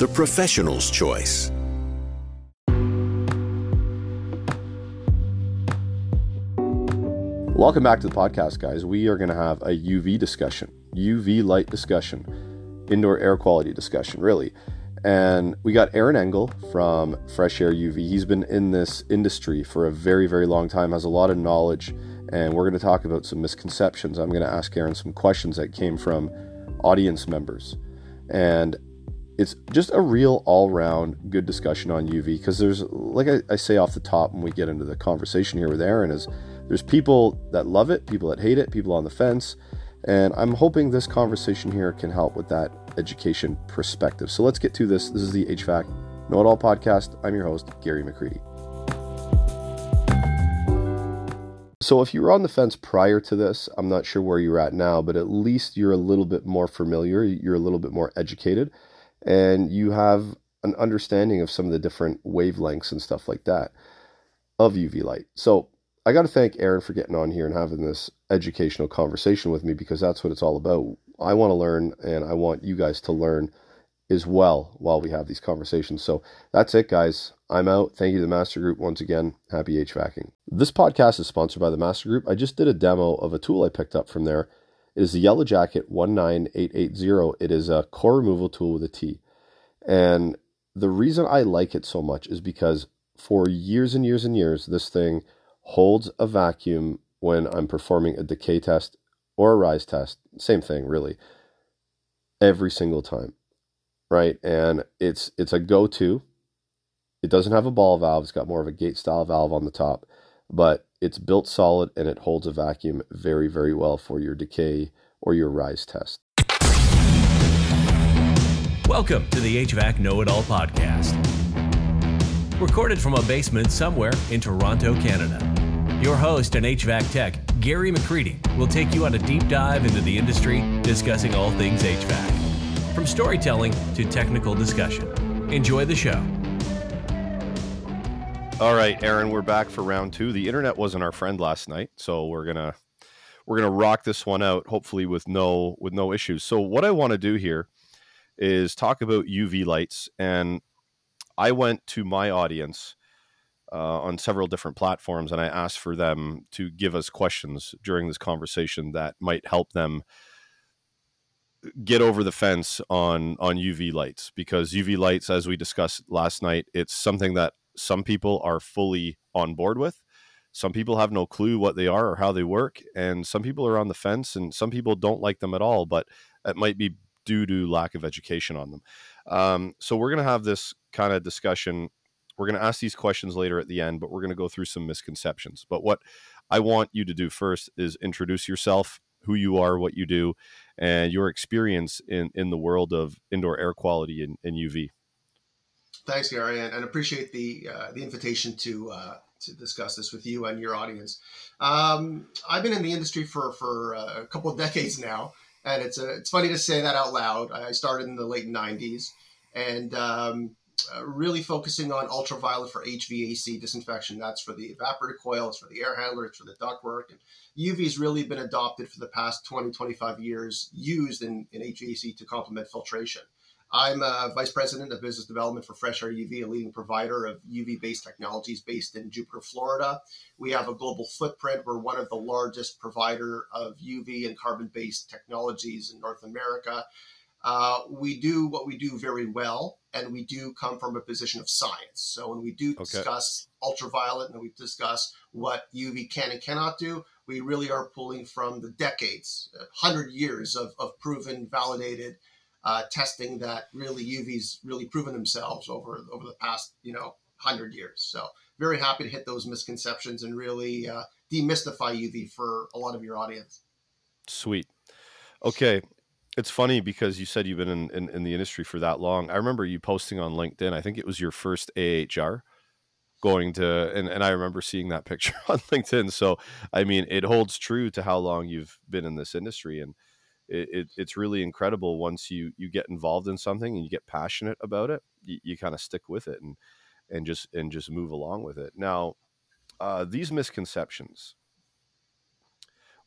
the professional's choice. Welcome back to the podcast, guys. We are going to have a UV discussion, UV light discussion, indoor air quality discussion, really. And we got Aaron Engel from Fresh-Aire UV. He's been in this industry for a very, very long time, has a lot of knowledge, and we're going to talk about some misconceptions. I'm going to ask Aaron some questions that came from audience members. And it's just a real all round good discussion on UV because there's, like I, I say off the top when we get into the conversation here with Aaron, is there's people that love it, people that hate it, people on the fence. And I'm hoping this conversation here can help with that education perspective. So let's get to this. This is the HVAC Know It All podcast. I'm your host, Gary McCreadie. So, if you were on the fence prior to this, I'm not sure where you're at now, but at least you're a little bit more familiar, you're a little bit more educated, and you have an understanding of some of the different wavelengths and stuff like that of UV light. So, I got to thank Aaron for getting on here and having this educational conversation with me because that's what it's all about. I want to learn and I want you guys to learn as well while we have these conversations. So that's it, guys. I'm out. Thank you to the Master Group once again. Happy HVACing. This podcast is sponsored by the Master Group. I just did a demo of a tool I picked up from there. It is the Yellow Jacket 19880. It is a core removal tool with a T. And the reason I like it so much is because for years and years and years, this thing holds a vacuum when I'm performing a decay test or a rise test. Same thing, really. Every single time. Right? And it's it's a go-to. It doesn't have a ball valve, it's got more of a gate style valve on the top, but it's built solid and it holds a vacuum very, very well for your decay or your rise test. Welcome to the HVAC Know It All podcast. Recorded from a basement somewhere in Toronto, Canada. Your host and HVAC tech, Gary McCreadie, will take you on a deep dive into the industry, discussing all things HVAC. From storytelling to technical discussion. Enjoy the show. All right, Aaron, we're back for round two. The internet wasn't our friend last night, so we're gonna we're gonna rock this one out, hopefully with no with no issues. So what I want to do here is talk about UV lights, and I went to my audience uh, on several different platforms, and I asked for them to give us questions during this conversation that might help them get over the fence on on UV lights because UV lights, as we discussed last night, it's something that some people are fully on board with. Some people have no clue what they are or how they work, and some people are on the fence, and some people don't like them at all. But it might be due to lack of education on them. Um, so we're going to have this kind of discussion. We're going to ask these questions later at the end, but we're going to go through some misconceptions. But what I want you to do first is introduce yourself, who you are, what you do, and your experience in, in the world of indoor air quality and, and UV. Thanks, Gary, and, and appreciate the uh, the invitation to uh, to discuss this with you and your audience. Um, I've been in the industry for for uh, a couple of decades now, and it's a, it's funny to say that out loud. I started in the late '90s, and um, uh, really focusing on ultraviolet for HVAC disinfection. That's for the evaporator coil, it's for the air handler, it's for the ductwork. And UV has really been adopted for the past 20, 25 years, used in, in HVAC to complement filtration. I'm a vice president of business development for Fresh-Aire UV, a leading provider of UV based technologies based in Jupiter, Florida. We have a global footprint. We're one of the largest provider of UV and carbon based technologies in North America. Uh, we do what we do very well, and we do come from a position of science. So when we do okay. discuss ultraviolet and we discuss what UV can and cannot do, we really are pulling from the decades, 100 years of, of proven, validated uh, testing that really UV's really proven themselves over over the past you know hundred years. So very happy to hit those misconceptions and really uh, demystify UV for a lot of your audience. Sweet. Okay, it's funny because you said you've been in, in, in, the industry for that long. I remember you posting on LinkedIn. I think it was your first AHR going to, and, and I remember seeing that picture on LinkedIn. So, I mean, it holds true to how long you've been in this industry. And it, it, it's really incredible once you, you get involved in something and you get passionate about it, you, you kind of stick with it and, and just, and just move along with it. Now, uh, these misconceptions,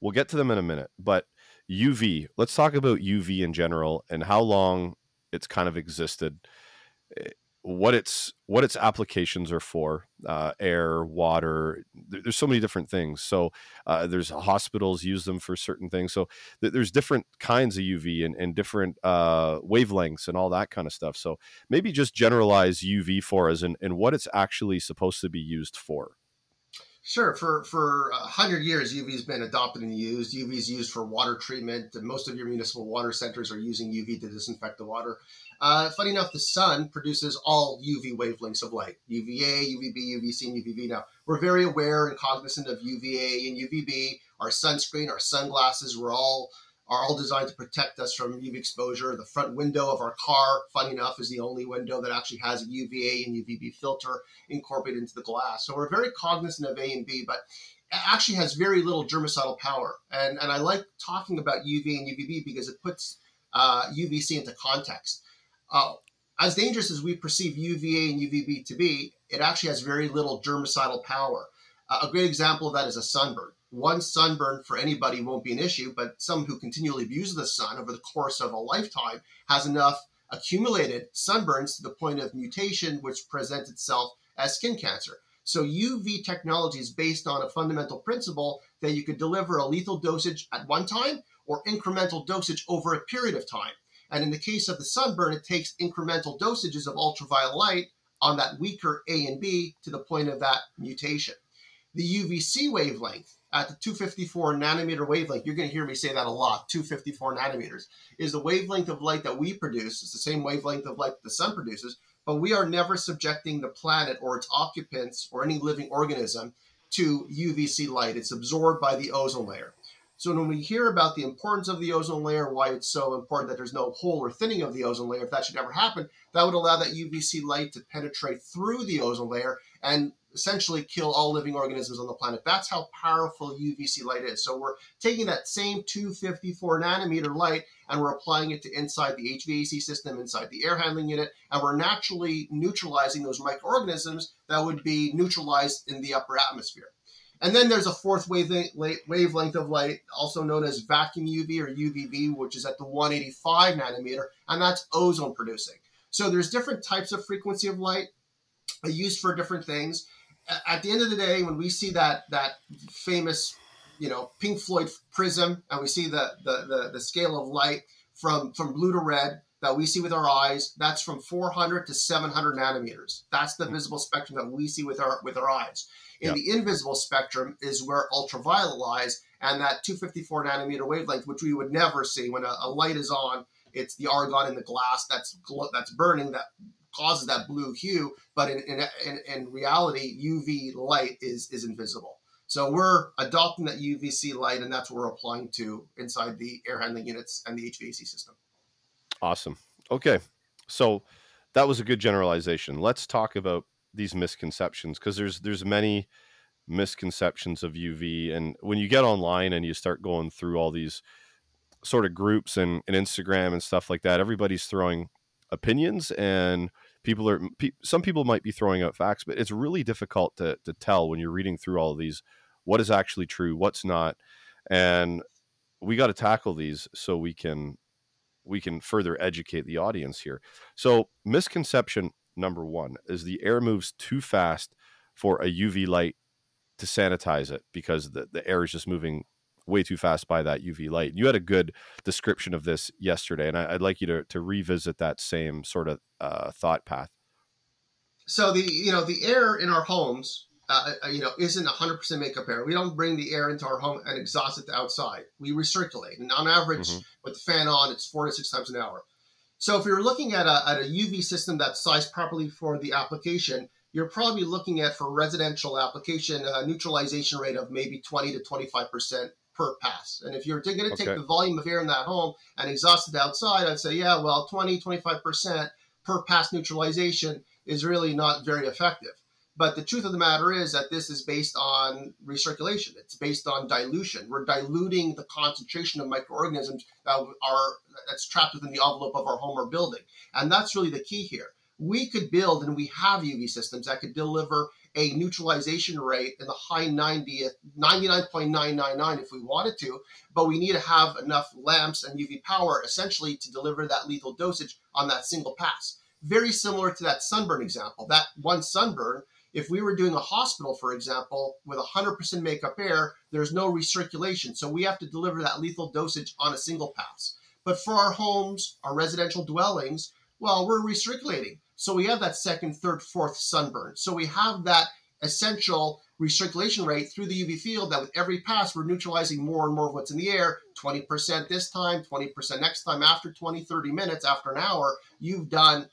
we'll get to them in a minute, but UV. Let's talk about UV in general and how long it's kind of existed, eh, what its what its applications are for, uh, air, water. There's so many different things. So uh, there's hospitals use them for certain things. So th- there's different kinds of UV and, and different uh, wavelengths and all that kind of stuff. So maybe just generalize UV for us and, and what it's actually supposed to be used for. Sure. For for a hundred years, UV has been adopted and used. UV is used for water treatment. Most of your municipal water centers are using UV to disinfect the water. Uh, funny enough, the sun produces all UV wavelengths of light: UVA, UVB, UVC, and UVV. Now we're very aware and cognizant of UVA and UVB. Our sunscreen, our sunglasses, we're all are all designed to protect us from UV exposure. The front window of our car, funny enough, is the only window that actually has a UVA and UVB filter incorporated into the glass. So we're very cognizant of A and B, but it actually has very little germicidal power. And, and I like talking about UV and UVB because it puts uh, UVC into context. Uh, as dangerous as we perceive UVA and UVB to be, it actually has very little germicidal power. Uh, a great example of that is a sunburn one sunburn for anybody won't be an issue, but someone who continually abuses the sun over the course of a lifetime has enough accumulated sunburns to the point of mutation, which presents itself as skin cancer. So UV technology is based on a fundamental principle that you could deliver a lethal dosage at one time or incremental dosage over a period of time. And in the case of the sunburn, it takes incremental dosages of ultraviolet light on that weaker A and B to the point of that mutation. The UVC wavelength at the 254 nanometer wavelength, you're going to hear me say that a lot 254 nanometers is the wavelength of light that we produce. It's the same wavelength of light the sun produces, but we are never subjecting the planet or its occupants or any living organism to UVC light. It's absorbed by the ozone layer. So when we hear about the importance of the ozone layer, why it's so important that there's no hole or thinning of the ozone layer, if that should ever happen, that would allow that UVC light to penetrate through the ozone layer and essentially kill all living organisms on the planet. That's how powerful UVC light is. So we're taking that same 254 nanometer light and we're applying it to inside the HVAC system, inside the air handling unit, and we're naturally neutralizing those microorganisms that would be neutralized in the upper atmosphere. And then there's a fourth wavelength of light, also known as vacuum UV or UVV, which is at the 185 nanometer, and that's ozone producing. So there's different types of frequency of light uh, used for different things at the end of the day, when we see that that famous, you know, Pink Floyd prism, and we see the the the, the scale of light from from blue to red that we see with our eyes, that's from 400 to 700 nanometers. That's the mm. visible spectrum that we see with our with our eyes. In yep. the invisible spectrum is where ultraviolet lies, and that 254 nanometer wavelength, which we would never see when a, a light is on. It's the argon in the glass that's that's burning that causes that blue hue, but in, in, in, in reality, UV light is, is invisible. So we're adopting that UVC light, and that's what we're applying to inside the air handling units and the HVAC system. Awesome. Okay, so that was a good generalization. Let's talk about these misconceptions because there's there's many misconceptions of UV, and when you get online and you start going through all these sort of groups and, and Instagram and stuff like that, everybody's throwing opinions and people are pe- some people might be throwing out facts but it's really difficult to, to tell when you're reading through all of these what is actually true what's not and we got to tackle these so we can we can further educate the audience here. So misconception number one is the air moves too fast for a uv light to sanitize it because the, the air is just moving way too fast by that UV light. You had a good description of this yesterday, and I, would like you to, to revisit that same sort of uh, thought path. So the you know the air in our homes, uh, uh you know, isn't 100% makeup air. We don't bring the air into our home and exhaust it to outside. We recirculate, and on average, mm-hmm. with the fan on, it's four to six times an hour. So if you're looking at a, at a UV system that's sized properly for the application, you're probably looking at for residential application a neutralization rate of maybe 20 to 25 percent per pass. And if you're going to take Okay. the volume of air in that home and exhaust it outside, I'd say, yeah, well, 20, 25% per pass neutralization is really not very effective. But the truth of the matter is that this is based on recirculation. It's based on dilution. We're diluting the concentration of microorganisms that are that's trapped within the envelope of our home or building. And that's really the key here. We could build and we have UV systems that could deliver a neutralization rate in the high 90th, 99.999 if we wanted to, but we need to have enough lamps and UV power essentially to deliver that lethal dosage on that single pass. Very similar to that sunburn example. That one sunburn, if we were doing a hospital, for example, with 100% makeup air, there's no recirculation. So we have to deliver that lethal dosage on a single pass. But for our homes, our residential dwellings, well, we're recirculating. So we have that second, third, fourth sunburn. So we have that essential recirculation rate through the UV field that with every pass, we're neutralizing more and more of what's in the air 20% this time, 20% next time. After 20, 30 minutes, after an hour, you've done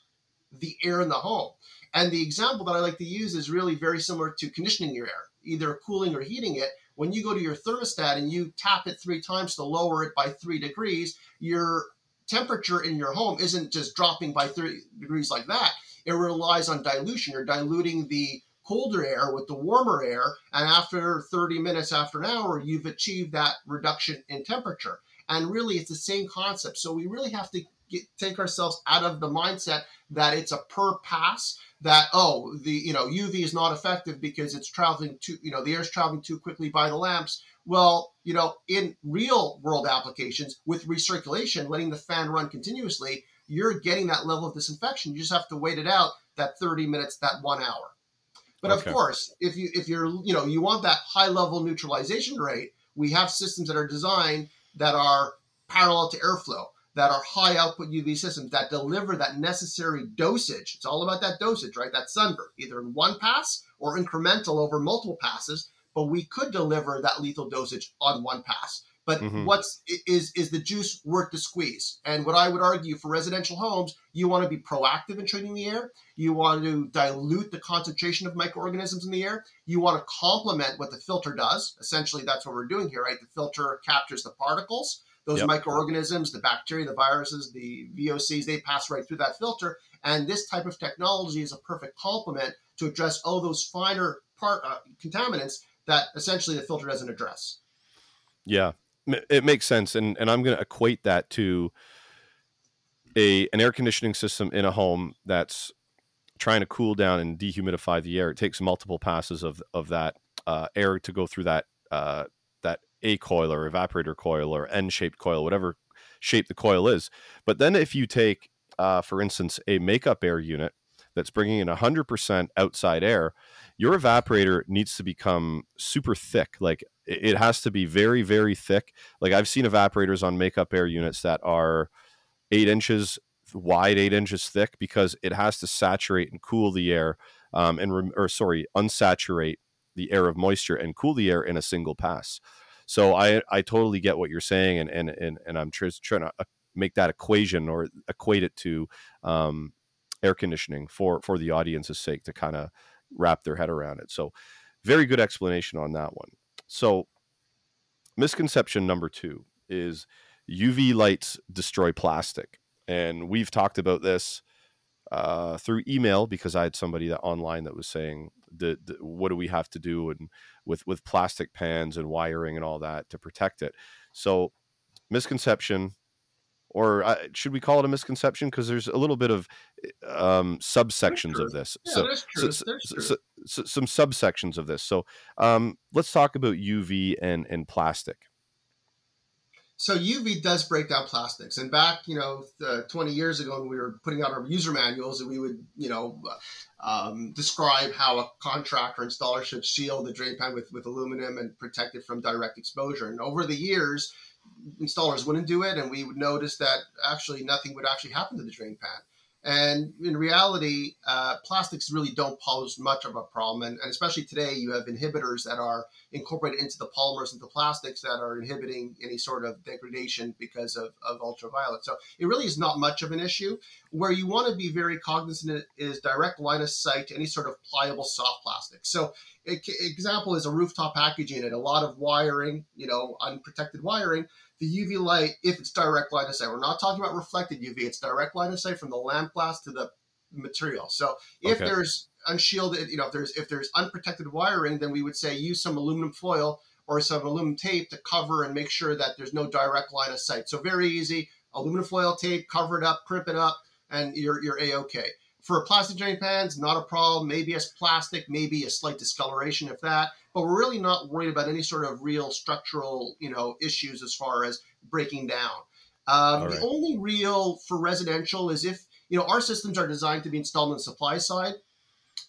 the air in the home. And the example that I like to use is really very similar to conditioning your air, either cooling or heating it. When you go to your thermostat and you tap it three times to lower it by three degrees, your temperature in your home isn't just dropping by three degrees like that. It relies on dilution. You're diluting the colder air with the warmer air, and after 30 minutes, after an hour, you've achieved that reduction in temperature. And really, it's the same concept. So we really have to get, take ourselves out of the mindset that it's a per pass. That oh, the you know UV is not effective because it's traveling too you know the air's traveling too quickly by the lamps. Well, you know, in real world applications with recirculation, letting the fan run continuously, you're getting that level of disinfection. You just have to wait it out that 30 minutes, that one hour. But Okay. of course, if you if you're you know you want that high level neutralization rate, we have systems that are designed that are parallel to airflow, that are high output UV systems that deliver that necessary dosage. It's all about that dosage, right? That sunburn, either in one pass or incremental over multiple passes. But we could deliver that lethal dosage on one pass. But Mhm. what's is is the juice worth the squeeze? And what I would argue for residential homes, you want to be proactive in treating the air. You want to dilute the concentration of microorganisms in the air. You want to complement what the filter does. Essentially, that's what we're doing here, right? The filter captures the particles. Those Yep. microorganisms, the bacteria, the viruses, the VOCs, they pass right through that filter. And this type of technology is a perfect complement to address all those finer part uh, contaminants that essentially the filter doesn't address. Yeah, it makes sense, and and I'm going to equate that to a an air conditioning system in a home that's trying to cool down and dehumidify the air. It takes multiple passes of of that uh, air to go through that uh, that A coil or evaporator coil or N shaped coil, whatever shape the coil is. But then if you take, uh, for instance, a makeup air unit that's bringing in 100% outside air, your evaporator needs to become super thick. Like it has to be very, very thick. Like I've seen evaporators on makeup air units that are eight inches wide, eight inches thick, because it has to saturate and cool the air, um, and or sorry, unsaturate the air of moisture and cool the air in a single pass. So I I totally get what you're saying, and and and, and I'm tr- trying to uh, make that equation or equate it to um, air conditioning for for the audience's sake to kind of wrap their head around it. So very good explanation on that one. So misconception number two is UV lights destroy plastic, and we've talked about this uh, through email because I had somebody that online that was saying, the, the, "What do we have to do?" and with with plastic pans and wiring and all that to protect it. So misconception. Or uh, should we call it a misconception? Because there's a little bit of um, subsections true. of this. Yeah, so, so, truth. so- There's so- so- so- some subsections of this. So um, let's talk about UV and and plastic. So UV does break down plastics, and back you know uh, 20 years ago when we were putting out our user manuals, and we would you know um, describe how a contractor installer should shield the drain pan with with aluminum and protect it from direct exposure. And over the years, installers wouldn't do it, and we would notice that actually nothing would actually happen to the drain pan. And in reality, uh, plastics really don't pose much of a problem. And, and, especially today, you have inhibitors that are incorporated into the polymers, into plastics that are inhibiting any sort of degradation because of, of ultraviolet. So it really is not much of an issue. Where you want to be very cognizant is direct line of sight to any sort of pliable soft plastic. So an example is a rooftop package unit, a lot of wiring, you know, unprotected wiring the UV light if it's direct line of sight. We're not talking about reflected UV, it's direct line of sight from the lamp glass to the material. So if okay. there's unshielded, you know, if there's if there's unprotected wiring, then we would say use some aluminum foil or some aluminum tape to cover and make sure that there's no direct line of sight. So very easy, aluminum foil tape, cover it up, crimp it up, and you're you're a-okay. For plastic drain pans, not a problem. Maybe as plastic, maybe a slight discoloration if that but we're really not worried about any sort of real structural, you know, issues as far as breaking down. Um, right. The only real for residential is if you know our systems are designed to be installed on the supply side.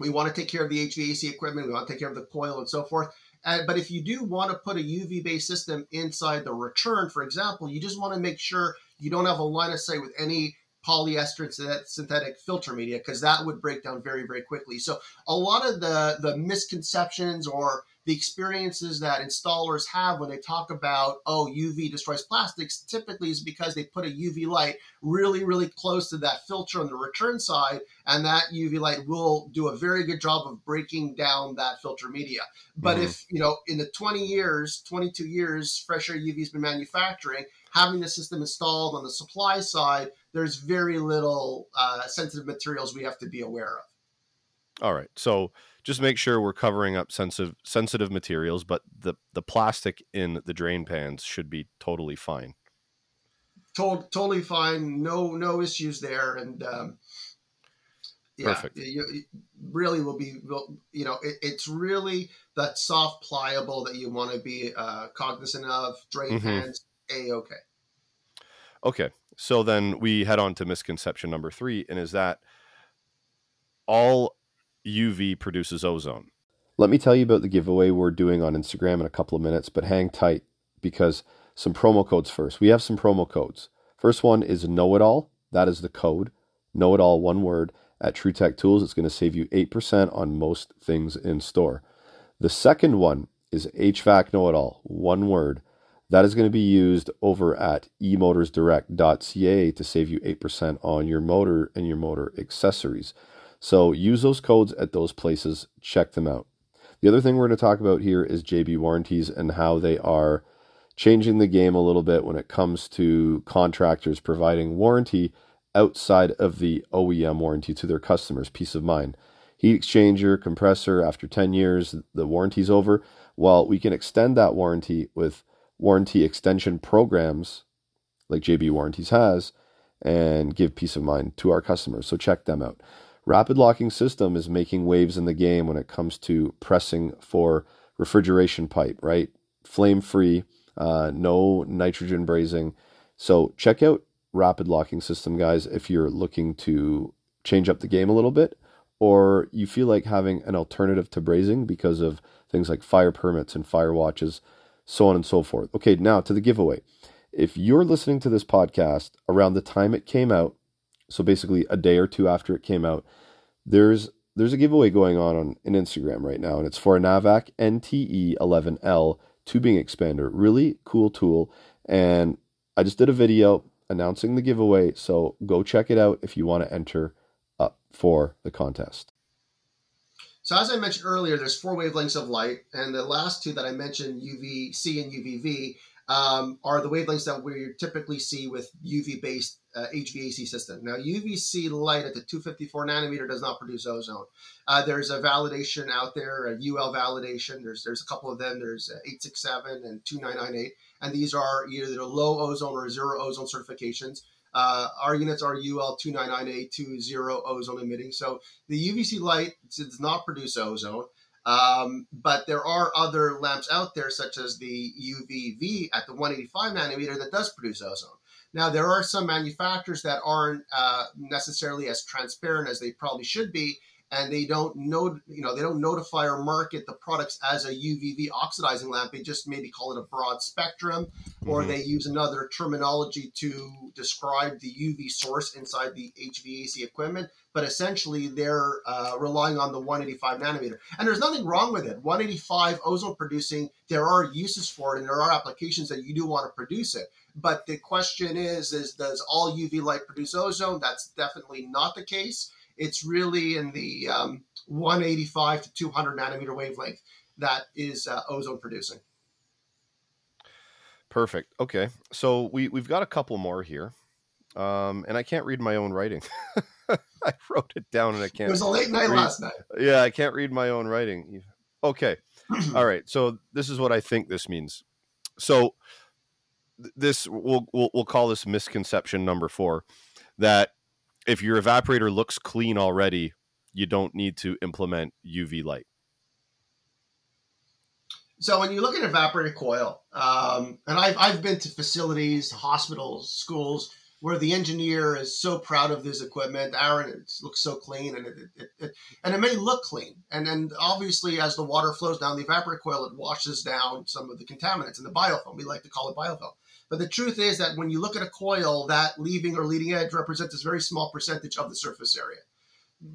We want to take care of the HVAC equipment. We want to take care of the coil and so forth. Uh, but if you do want to put a UV based system inside the return, for example, you just want to make sure you don't have a line of sight with any polyester synthetic filter media because that would break down very very quickly so a lot of the the misconceptions or the experiences that installers have when they talk about, oh, UV destroys plastics, typically is because they put a UV light really, really close to that filter on the return side, and that UV light will do a very good job of breaking down that filter media. But mm-hmm. if, you know, in the 20 years, 22 years, Fresh-Aire UV has been manufacturing, having the system installed on the supply side, there's very little uh, sensitive materials we have to be aware of. All right. So, just make sure we're covering up sensitive sensitive materials, but the the plastic in the drain pans should be totally fine. To- totally fine. No no issues there, and um, yeah, Perfect. You, you really will be. You know, it, it's really that soft, pliable that you want to be uh, cognizant of. Drain mm-hmm. pans, a okay. Okay, so then we head on to misconception number three, and is that all UV produces ozone. Let me tell you about the giveaway we're doing on Instagram in a couple of minutes, but hang tight because some promo codes first. We have some promo codes. First one is Know It All. That is the code. Know It All, one word. At True Tech Tools, it's going to save you 8% on most things in store. The second one is HVAC Know It All, one word. That is going to be used over at emotorsdirect.ca to save you 8% on your motor and your motor accessories. So use those codes at those places, check them out. The other thing we're going to talk about here is JB warranties and how they are changing the game a little bit when it comes to contractors providing warranty outside of the OEM warranty to their customers, peace of mind. Heat exchanger, compressor, after 10 years, the warranty's over. Well, we can extend that warranty with warranty extension programs like JB Warranties has and give peace of mind to our customers. So check them out. Rapid locking system is making waves in the game when it comes to pressing for refrigeration pipe, right? Flame free, uh, no nitrogen brazing. So check out rapid locking system, guys, if you're looking to change up the game a little bit or you feel like having an alternative to brazing because of things like fire permits and fire watches, so on and so forth. Okay, now to the giveaway. If you're listening to this podcast around the time it came out, so basically a day or two after it came out, there's there's a giveaway going on on in Instagram right now, and it's for a Navac NTE11L tubing expander. Really cool tool, and I just did a video announcing the giveaway, so go check it out if you want to enter up for the contest. So as I mentioned earlier, there's four wavelengths of light, and the last two that I mentioned, UVC and UVV, um, are the wavelengths that we typically see with UV-based uh, HVAC system. Now, UVC light at the 254 nanometer does not produce ozone. Uh, there's a validation out there, a UL validation. There's there's a couple of them. There's uh, 867 and 2998, and these are either the low ozone or zero ozone certifications. Uh, our units are UL 2998 to zero ozone emitting. So the UVC light does not produce ozone. Um, but there are other lamps out there, such as the UVV at the 185 nanometer, that does produce ozone. Now, there are some manufacturers that aren't uh, necessarily as transparent as they probably should be, and they don't know, you know, they don't notify or market the products as a UVV oxidizing lamp. They just maybe call it a broad spectrum, or mm-hmm. they use another terminology to describe the UV source inside the HVAC equipment. But essentially, they're uh, relying on the 185 nanometer, and there's nothing wrong with it. 185 ozone producing, there are uses for it, and there are applications that you do want to produce it. But the question is, is does all UV light produce ozone? That's definitely not the case it's really in the um, 185 to 200 nanometer wavelength that is uh, ozone producing. Perfect. Okay, so we we've got a couple more here, um, and I can't read my own writing. I wrote it down and I can't. It was a late night read. last night. Yeah, I can't read my own writing. Okay, all right. So this is what I think this means. So this we'll, we'll we'll call this misconception number four that if your evaporator looks clean already, you don't need to implement UV light. So when you look at evaporator coil, um, and I've, I've been to facilities, hospitals, schools where the engineer is so proud of this equipment. Aaron, it looks so clean, and it, it, it, and it may look clean. And then obviously, as the water flows down the evaporator coil, it washes down some of the contaminants in the biofilm. We like to call it biofilm. But the truth is that when you look at a coil, that leaving or leading edge represents a very small percentage of the surface area.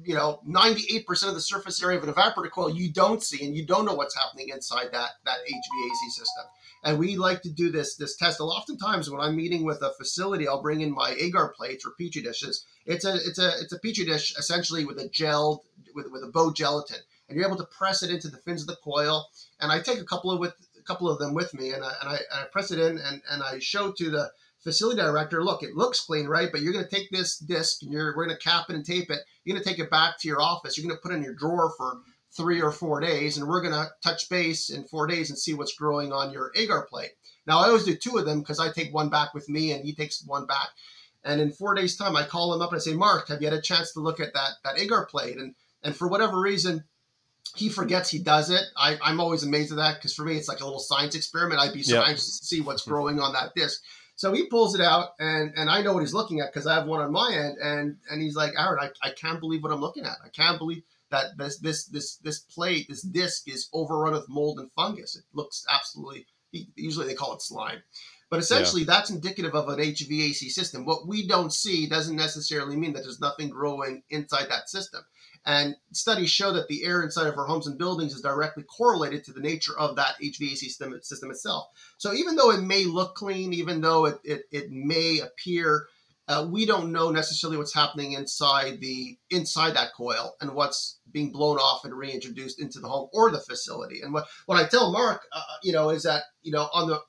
You know, 98% of the surface area of an evaporator coil you don't see, and you don't know what's happening inside that, that HVAC system. And we like to do this this test. Oftentimes, when I'm meeting with a facility, I'll bring in my agar plates or petri dishes. It's a it's a it's a petri dish essentially with a gel with with a bow gelatin, and you're able to press it into the fins of the coil. And I take a couple of with couple of them with me, and I, and I, and I press it in and, and I show to the facility director, look, it looks clean, right? But you're going to take this disc and you're we're going to cap it and tape it. You're going to take it back to your office. You're going to put it in your drawer for three or four days, and we're going to touch base in four days and see what's growing on your agar plate. Now, I always do two of them because I take one back with me and he takes one back. And in four days' time, I call him up and I say, Mark, have you had a chance to look at that that agar plate? And and for whatever reason, he forgets he does it. I, I'm always amazed at that because for me, it's like a little science experiment. I'd be so yep. anxious to see what's hmm. growing on that disc. So he pulls it out, and and I know what he's looking at because I have one on my end, and and he's like, Aaron, I, I can't believe what I'm looking at. I can't believe that this this this this plate, this disc is overrun with mold and fungus. It looks absolutely. Usually they call it slime. But essentially, yeah. that's indicative of an HVAC system. What we don't see doesn't necessarily mean that there's nothing growing inside that system. And studies show that the air inside of our homes and buildings is directly correlated to the nature of that HVAC system, system itself. So even though it may look clean, even though it, it, it may appear, uh, we don't know necessarily what's happening inside the inside that coil and what's being blown off and reintroduced into the home or the facility. And what, what I tell Mark, uh, you know, is that you know on the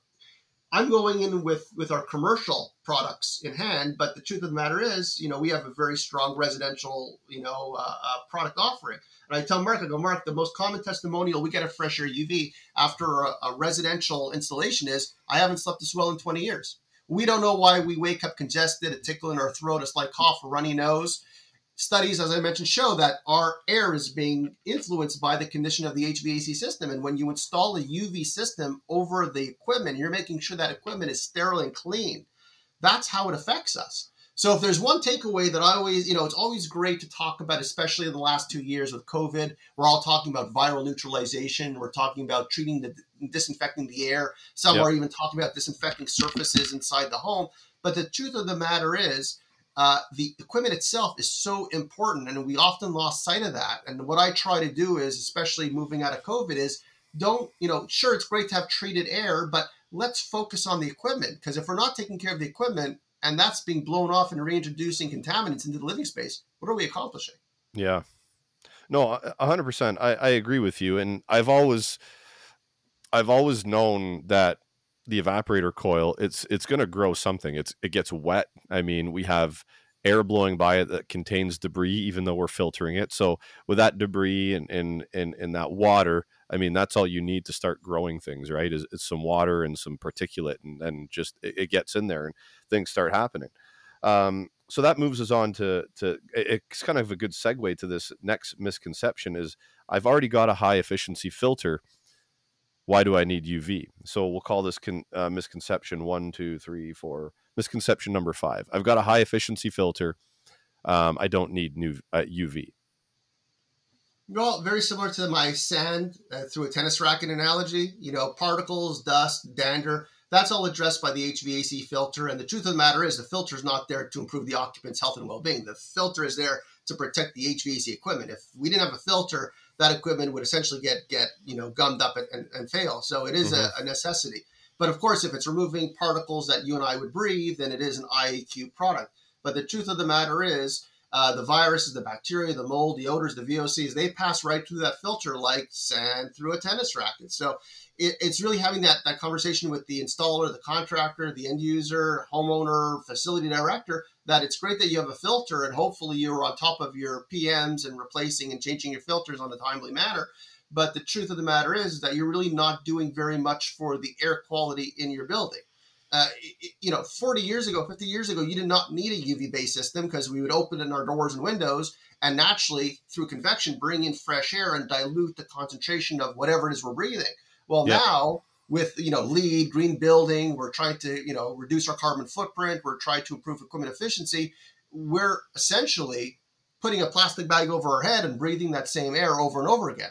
I'm going in with with our commercial products in hand, but the truth of the matter is, you know, we have a very strong residential, you know, uh, uh, product offering. And I tell Mark, I go, Mark, the most common testimonial we get at Fresh-Aire UV after a, a residential installation is, I haven't slept this well in 20 years. We don't know why we wake up congested, a tickle in our throat, a slight cough, a runny nose studies, as I mentioned, show that our air is being influenced by the condition of the HVAC system. And when you install a UV system over the equipment, you're making sure that equipment is sterile and clean. That's how it affects us. So if there's one takeaway that I always, you know, it's always great to talk about, especially in the last two years with COVID. We're all talking about viral neutralization. We're talking about treating the disinfecting the air. Some yep. are even talking about disinfecting surfaces inside the home. But the truth of the matter is, uh, the equipment itself is so important, and we often lost sight of that. And what I try to do is, especially moving out of COVID, is don't you know? Sure, it's great to have treated air, but let's focus on the equipment because if we're not taking care of the equipment and that's being blown off and reintroducing contaminants into the living space, what are we accomplishing? Yeah, no, hundred percent. I, I agree with you, and I've always, I've always known that the evaporator coil, it's it's going to grow something. It's it gets wet. I mean, we have air blowing by it that contains debris, even though we're filtering it. So with that debris and and and, and that water, I mean, that's all you need to start growing things, right? Is, is some water and some particulate, and then just it, it, gets in there and things start happening. Um, so that moves us on to to it's kind of a good segue to this next misconception is I've already got a high efficiency filter why do I need UV? So we'll call this con, uh, misconception one, two, three, four. Misconception number five. I've got a high efficiency filter. Um, I don't need new uh, UV. Well, very similar to my sand uh, through a tennis racket analogy. You know, particles, dust, dander, that's all addressed by the HVAC filter. And the truth of the matter is, the filter is not there to improve the occupant's health and well being. The filter is there to protect the HVAC equipment. If we didn't have a filter, that equipment would essentially get get you know gummed up and, and, and fail. So it is mm-hmm. a, a, necessity. But of course, if it's removing particles that you and I would breathe, then it is an IAQ product. But the truth of the matter is, uh, the viruses, the bacteria, the mold, the odors, the VOCs, they pass right through that filter like sand through a tennis racket. So it, it's really having that, that conversation with the installer, the contractor, the end user, homeowner, facility director, that it's great that you have a filter and hopefully you're on top of your PMs and replacing and changing your filters on a timely manner. But the truth of the matter is that you're really not doing very much for the air quality in your building. Uh, you know, 40 years ago, 50 years ago, you did not need a UV based system because we would open in our doors and windows and naturally, through convection, bring in fresh air and dilute the concentration of whatever it is we're breathing. Well, now with you know LEED, green building, we're trying to you know reduce our carbon footprint. We're trying to improve equipment efficiency. We're essentially putting a plastic bag over our head and breathing that same air over and over again.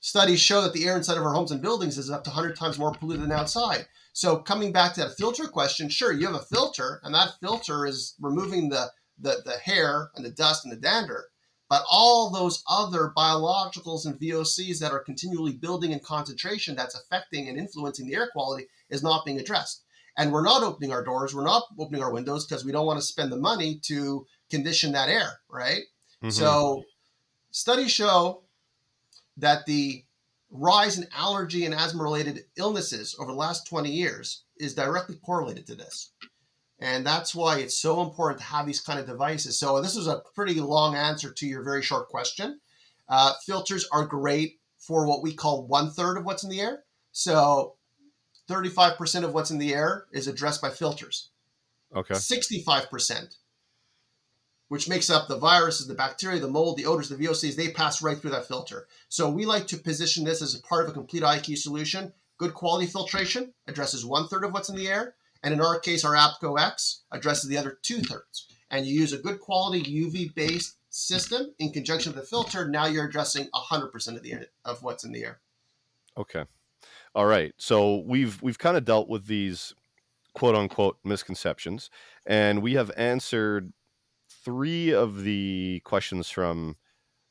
Studies show that the air inside of our homes and buildings is up to 100 times more polluted than outside. So coming back to that filter question, sure, you have a filter, and that filter is removing the, the, the hair and the dust and the dander. But all those other biologicals and VOCs that are continually building in concentration that's affecting and influencing the air quality is not being addressed. And we're not opening our doors, we're not opening our windows because we don't want to spend the money to condition that air, right? Mm-hmm. So studies show that the rise in allergy and asthma related illnesses over the last 20 years is directly correlated to this. And that's why it's so important to have these kind of devices. So this is a pretty long answer to your very short question. Uh, filters are great for what we call one third of what's in the air. So 35% of what's in the air is addressed by filters. Okay. 65% which makes up the viruses, the bacteria, the mold, the odors, the VOCs, they pass right through that filter. So we like to position this as a part of a complete IQ solution. Good quality filtration addresses one third of what's in the air. And in our case, our APCO X addresses the other two thirds. And you use a good quality UV based system in conjunction with the filter. Now you're addressing 100% of the of what's in the air. Okay. All right. So we've we've kind of dealt with these quote unquote misconceptions and we have answered three of the questions from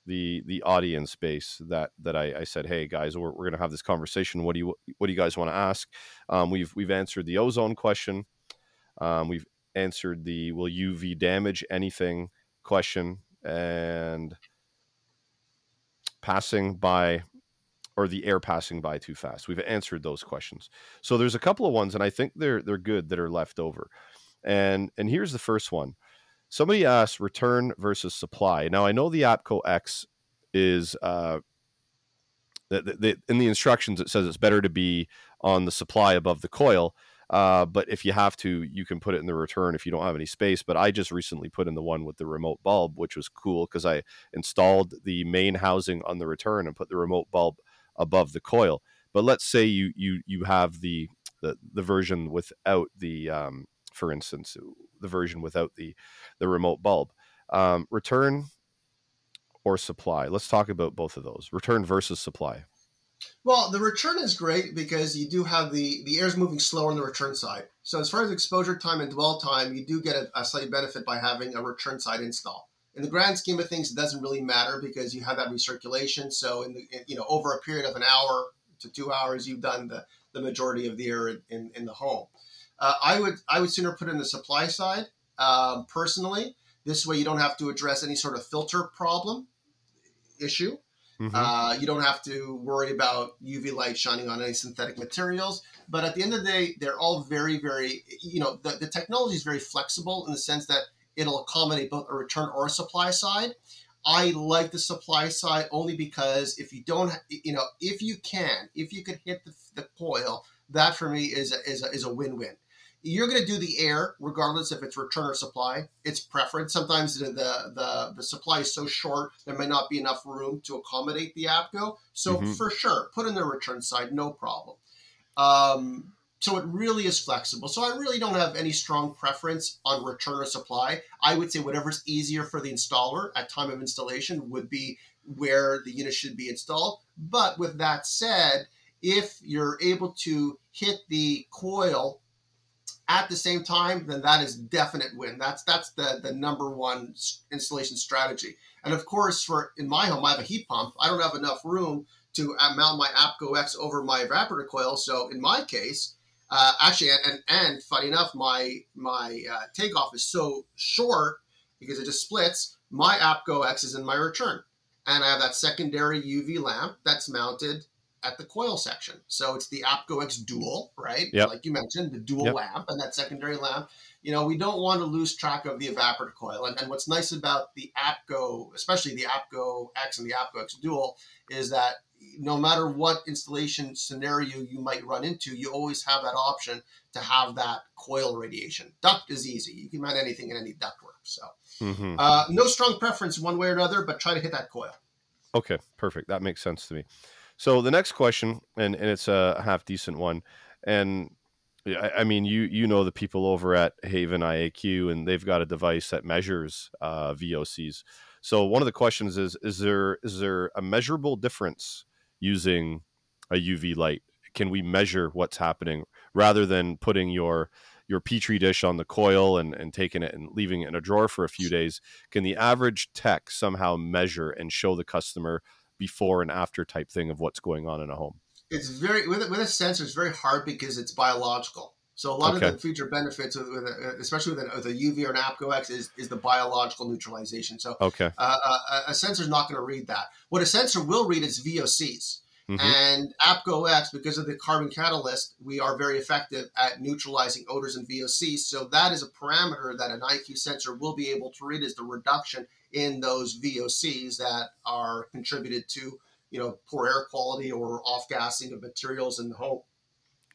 the the audience base that that I, I said, hey guys, we're, we're gonna have this conversation. What do you what do you guys want to ask? Um, we've we've answered the ozone question. Um, we've answered the will UV damage anything question and passing by or the air passing by too fast. We've answered those questions. So there's a couple of ones, and I think they're they're good that are left over. And and here's the first one. Somebody asked return versus supply. Now I know the APCO X is uh, the, the, in the instructions it says it's better to be on the supply above the coil. Uh, but if you have to, you can put it in the return if you don't have any space. But I just recently put in the one with the remote bulb, which was cool because I installed the main housing on the return and put the remote bulb above the coil. But let's say you you you have the the, the version without the um, for instance, the version without the the remote bulb. Um, return or supply. Let's talk about both of those. Return versus supply. Well, the return is great because you do have the the air is moving slower on the return side. So as far as exposure time and dwell time, you do get a, a slight benefit by having a return side install. In the grand scheme of things, it doesn't really matter because you have that recirculation. So in the in, you know over a period of an hour to two hours, you've done the the majority of the air in, in, in the home. Uh, I would I would sooner put in the supply side um, personally. This way, you don't have to address any sort of filter problem issue. Mm-hmm. Uh, you don't have to worry about UV light shining on any synthetic materials. But at the end of the day, they're all very, very, you know, the, the technology is very flexible in the sense that it'll accommodate both a return or a supply side. I like the supply side only because if you don't, you know, if you can, if you could hit the, the coil, that for me is a, is a, is a win-win you're going to do the air regardless if it's return or supply. It's preference. Sometimes the, the, the, the supply is so short, there may not be enough room to accommodate the APCO. So mm-hmm. for sure, put in the return side, no problem. Um, so it really is flexible. So I really don't have any strong preference on return or supply. I would say whatever's easier for the installer at time of installation would be where the unit should be installed. But with that said, if you're able to hit the coil at the same time, then that is definite win. That's that's the the number one installation strategy. And of course, for in my home, I have a heat pump. I don't have enough room to mount my APCO X over my evaporator coil. So in my case, uh, actually, and, and, and funny enough, my my uh, takeoff is so short because it just splits. My APCO X is in my return, and I have that secondary UV lamp that's mounted at the coil section. So it's the APCO X dual, right? Yep. Like you mentioned, the dual Yep. lamp and that secondary lamp. You know, we don't want to lose track of the evaporator coil. And, and what's nice about the APCO, especially the APCO X and the APCO X dual, is that no matter what installation scenario you might run into, you always have that option to have that coil radiation. Duct is easy. You can mount anything in any ductwork. So hmm uh, no strong preference one way or another, but try to hit that coil. Okay, perfect. That makes sense to me. So the next question, and, and it's a half decent one, and I, I mean you you know the people over at Haven IAQ, and they've got a device that measures uh, VOCs. So one of the questions is: is there is there a measurable difference using a UV light? Can we measure what's happening rather than putting your your petri dish on the coil and, and taking it and leaving it in a drawer for a few days? Can the average tech somehow measure and show the customer before and after type thing of what's going on in a home? it's very with a, with a sensor it's very hard because it's biological so a lot Okay. of the feature benefits with, with a, especially with, a, with a uv or an apco x is, is the biological neutralization so Okay. uh, a, a sensor is not going to read that what a sensor will read is vocs Mhm. and apco x because of the carbon catalyst we are very effective at neutralizing odors and vocs so that is a parameter that an iq sensor will be able to read is the reduction in those vocs that are contributed to you know poor air quality or off gassing of materials in the home.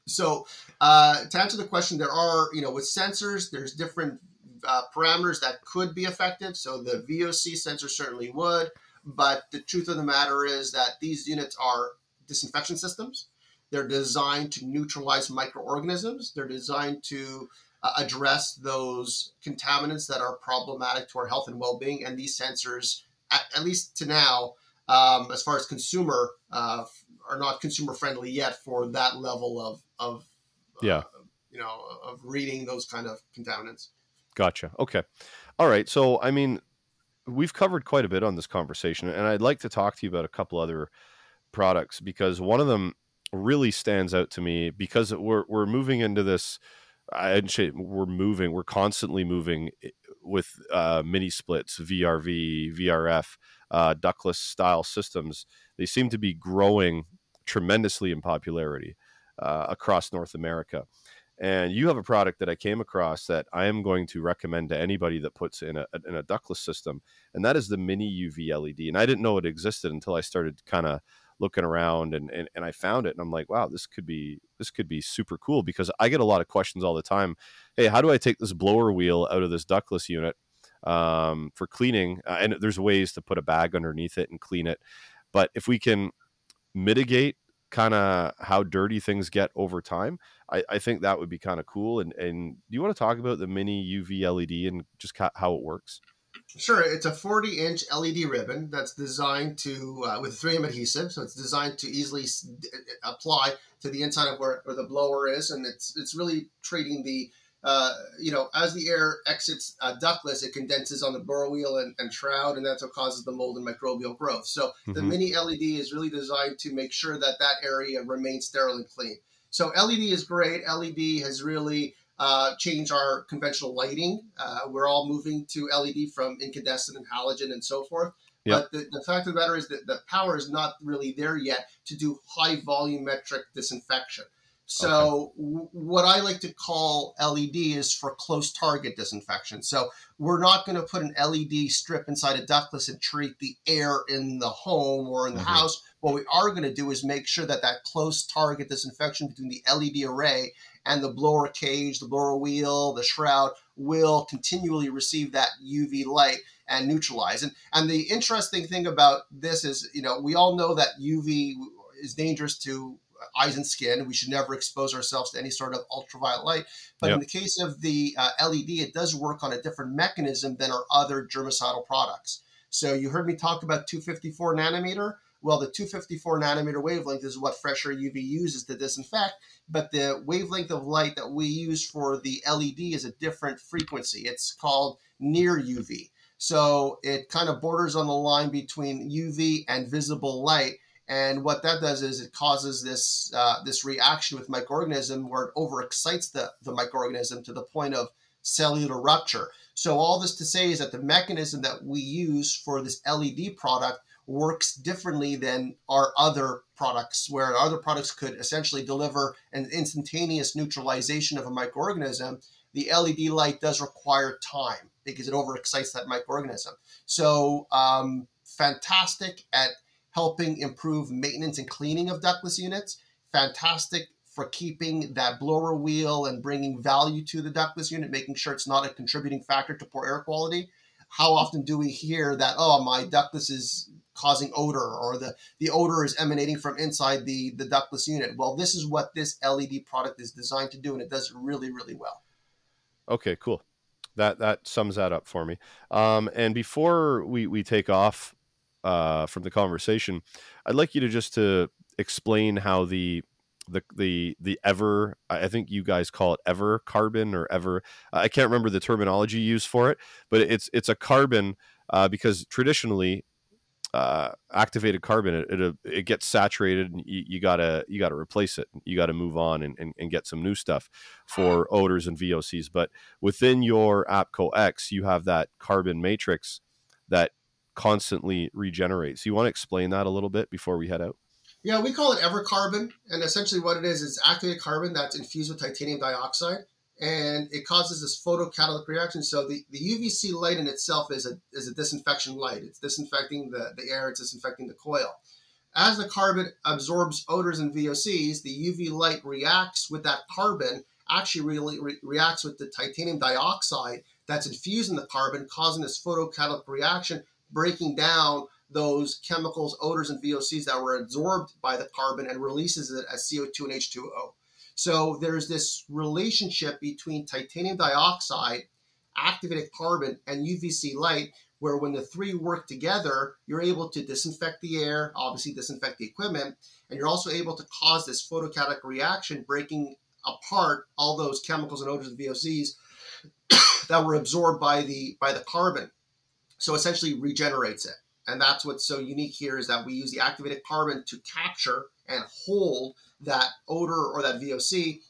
So uh, to answer the question, there are you know with sensors, there's different uh, parameters that could be effective. So the VOC sensor certainly would, but the truth of the matter is that these units are disinfection systems. They're designed to neutralize microorganisms. They're designed to uh, address those contaminants that are problematic to our health and well-being. And these sensors, at, at least to now, um, as far as consumer, uh, are not consumer friendly yet for that level of of uh, Yeah. you know of reading those kind of contaminants. Gotcha. Okay. All right. So, I mean, we've covered quite a bit on this conversation, and I'd like to talk to you about a couple other products because one of them really stands out to me because we're we're moving into this. I say we're moving. We're constantly moving with uh, mini splits, VRV, VRF, uh, ductless style systems. They seem to be growing tremendously in popularity uh, across North America. And you have a product that I came across that I am going to recommend to anybody that puts in a in a ductless system, and that is the mini UV LED. And I didn't know it existed until I started kind of looking around and, and and I found it and I'm like, wow, this could be this could be super cool because I get a lot of questions all the time. Hey, how do I take this blower wheel out of this ductless unit um, for cleaning? Uh, and there's ways to put a bag underneath it and clean it, but if we can mitigate kind of how dirty things get over time, I, I think that would be kind of cool. And and do you want to talk about the mini UV LED and just ca- how it works? Sure, it's a 40 inch LED ribbon that's designed to, uh, with 3M adhesive, so it's designed to easily apply to the inside of where, where the blower is, and it's it's really treating the, uh, you know, as the air exits uh, ductless, it condenses on the blower wheel and, and shroud, and that's what causes the mold and microbial growth. So the Mhm. mini LED is really designed to make sure that that area remains sterile and clean. So LED is great. LED has really uh, change our conventional lighting. Uh, we're all moving to LED from incandescent and halogen and so forth. Yep. But the, the fact of the matter is that the power is not really there yet to do high volumetric disinfection. So w- what I like to call LED is for close target disinfection. So we're not going to put an LED strip inside a ductless and treat the air in the home or in the Mhm. house. What we are going to do is make sure that that close target disinfection between the LED array and the blower cage, the blower wheel, the shroud will continually receive that UV light and neutralize. And and the interesting thing about this is, you know, we all know that UV is dangerous to eyes and skin. We should never expose ourselves to any sort of ultraviolet light. But yep. in the case of the uh, LED, it does work on a different mechanism than our other germicidal products. So you heard me talk about 254 nanometer. Well, the 254 nanometer wavelength is what Fresh-Aire UV uses to disinfect, but the wavelength of light that we use for the LED is a different frequency. It's called near UV. So it kind of borders on the line between UV and visible light. And what that does is it causes this uh, this reaction with microorganism where it overexcites the, the microorganism to the point of cellular rupture. So all this to say is that the mechanism that we use for this LED product works differently than our other products, where other products could essentially deliver an instantaneous neutralization of a microorganism. The LED light does require time because it overexcites that microorganism. So, um, fantastic at helping improve maintenance and cleaning of ductless units. Fantastic for keeping that blower wheel and bringing value to the ductless unit, making sure it's not a contributing factor to poor air quality. How often do we hear that, oh, my ductless is causing odor or the, the odor is emanating from inside the, the ductless unit. Well, this is what this LED product is designed to do, and it does it really, really well. Okay, cool. That that sums that up for me. Um, and before we, we take off uh, from the conversation, I'd like you to just to explain how the the the the ever I think you guys call it ever carbon or ever I can't remember the terminology used for it, but it's it's a carbon uh, because traditionally uh, activated carbon, it, it, it gets saturated, and you, you, gotta you gotta replace it. You gotta move on and, and, and, get some new stuff for odors and VOCs. But within your APCO X, you have that carbon matrix that constantly regenerates. You want to explain that a little bit before we head out? Yeah, we call it evercarbon, and essentially what it is is activated carbon that's infused with titanium dioxide and it causes this photocatalytic reaction. So the, the UVC light in itself is a, is a disinfection light. It's disinfecting the, the air, it's disinfecting the coil. As the carbon absorbs odors and VOCs, the UV light reacts with that carbon, actually really re- reacts with the titanium dioxide that's infused in the carbon, causing this photocatalytic reaction, breaking down those chemicals, odors, and VOCs that were absorbed by the carbon and releases it as CO2 and H2O. So there's this relationship between titanium dioxide, activated carbon, and UVC light, where when the three work together, you're able to disinfect the air, obviously disinfect the equipment, and you're also able to cause this photocatalytic reaction, breaking apart all those chemicals and odors and VOCs that were absorbed by the by the carbon. So essentially regenerates it. And that's what's so unique here is that we use the activated carbon to capture and hold that odor or that VOC,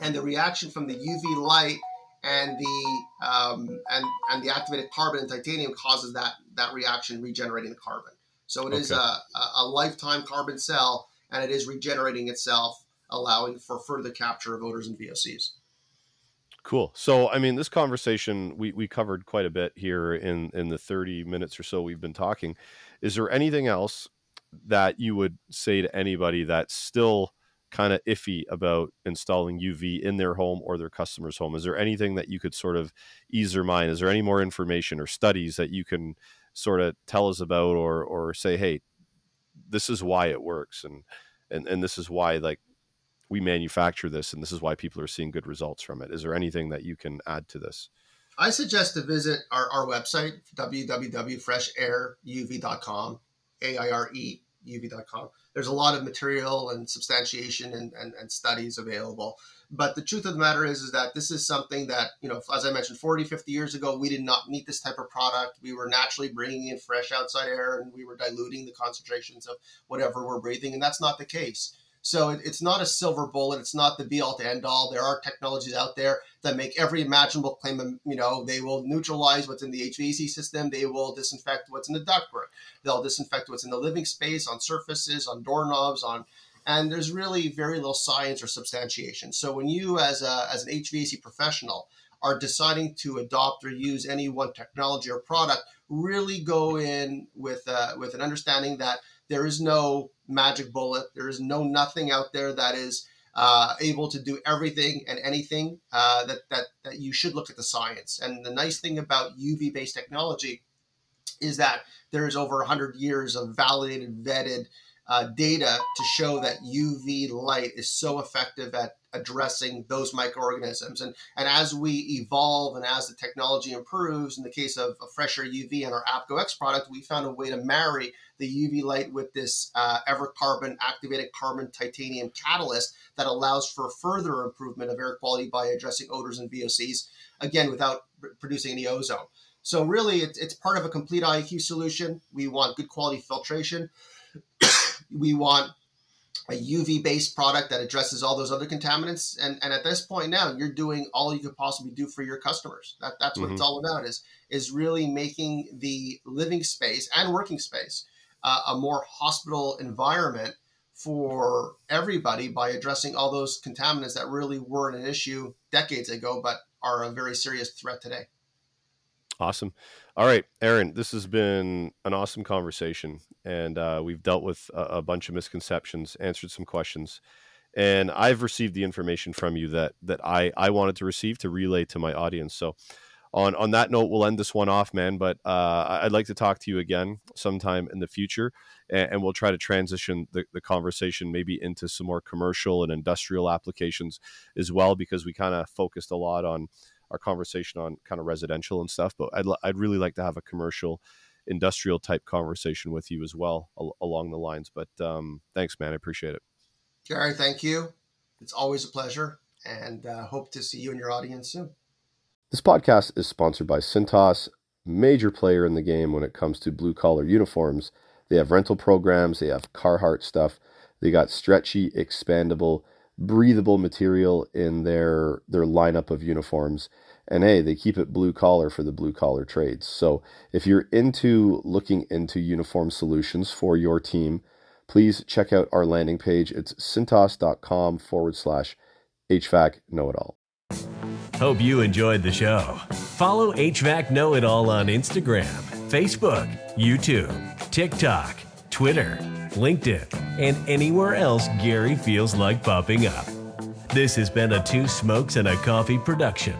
and the reaction from the UV light and the um, and and the activated carbon and titanium causes that that reaction regenerating the carbon. So it okay. is a, a lifetime carbon cell, and it is regenerating itself, allowing for further capture of odors and VOCs. Cool. So, I mean, this conversation we, we covered quite a bit here in in the thirty minutes or so we've been talking. Is there anything else that you would say to anybody that's still kind of iffy about installing UV in their home or their customer's home? Is there anything that you could sort of ease their mind? Is there any more information or studies that you can sort of tell us about or or say, hey, this is why it works and and, and this is why like we manufacture this and this is why people are seeing good results from it. Is there anything that you can add to this? I suggest to visit our, our website, www.freshairUV.com A-I-R-E uv.com. There's a lot of material and substantiation and, and, and, studies available. But the truth of the matter is, is that this is something that, you know, as I mentioned, 40, 50 years ago, we did not need this type of product. We were naturally bringing in fresh outside air and we were diluting the concentrations of whatever we're breathing. And that's not the case. So it, it's not a silver bullet. It's not the be all to end all. There are technologies out there that make every imaginable claim. You know, they will neutralize what's in the HVAC system. They will disinfect what's in the ductwork. They'll disinfect what's in the living space, on surfaces, on doorknobs, on and there's really very little science or substantiation. So when you, as a as an HVAC professional, are deciding to adopt or use any one technology or product, really go in with uh, with an understanding that there is no magic bullet. There is no nothing out there that is uh, able to do everything and anything. Uh, that that that you should look at the science. And the nice thing about UV based technology is that there is over 100 years of validated, vetted uh, data to show that UV light is so effective at addressing those microorganisms. And, and as we evolve and as the technology improves, in the case of, Fresh-Aire UV and our APCO X product, we found a way to marry the UV light with this uh, Evercarbon activated carbon titanium catalyst that allows for further improvement of air quality by addressing odors and VOCs, again, without producing any ozone. So really, it's, it's part of a complete IAQ solution. We want good quality filtration. We want a UV based product that addresses all those other contaminants. And, and at this point now, you're doing all you could possibly do for your customers. That, that's what mm-hmm. it's all about is, is really making the living space and working space uh, a more hospital environment for everybody by addressing all those contaminants that really weren't an issue decades ago, but are a very serious threat today. Awesome. All right, Aaron, this has been an awesome conversation, and uh, we've dealt with a, a, bunch of misconceptions, answered some questions, and I've received the information from you that that I I wanted to receive to relay to my audience. So, on on that note, we'll end this one off, man. But uh, I'd like to talk to you again sometime in the future, and, and we'll try to transition the, the conversation maybe into some more commercial and industrial applications as well, because we kind of focused a lot on our conversation on kind of residential and stuff. But I'd I'd really like to have a commercial, industrial type conversation with you as well al- along the lines. But um, thanks, man. I appreciate it. Gary, thank you. It's always a pleasure, and uh, hope to see you and your audience soon. This podcast is sponsored by Cintas, major player in the game when it comes to blue collar uniforms. They have rental programs, they have Carhartt stuff, they got stretchy, expandable breathable material in their their lineup of uniforms and hey they keep it blue collar for the blue collar trades so if you're into looking into uniform solutions for your team please check out our landing page it's cintas.com forward slash hvac know-it-all hope you enjoyed the show follow hvac know-it-all on instagram facebook youtube tiktok twitter LinkedIn, and anywhere else Gary feels like popping up. This has been a Two Smokes and a Coffee production.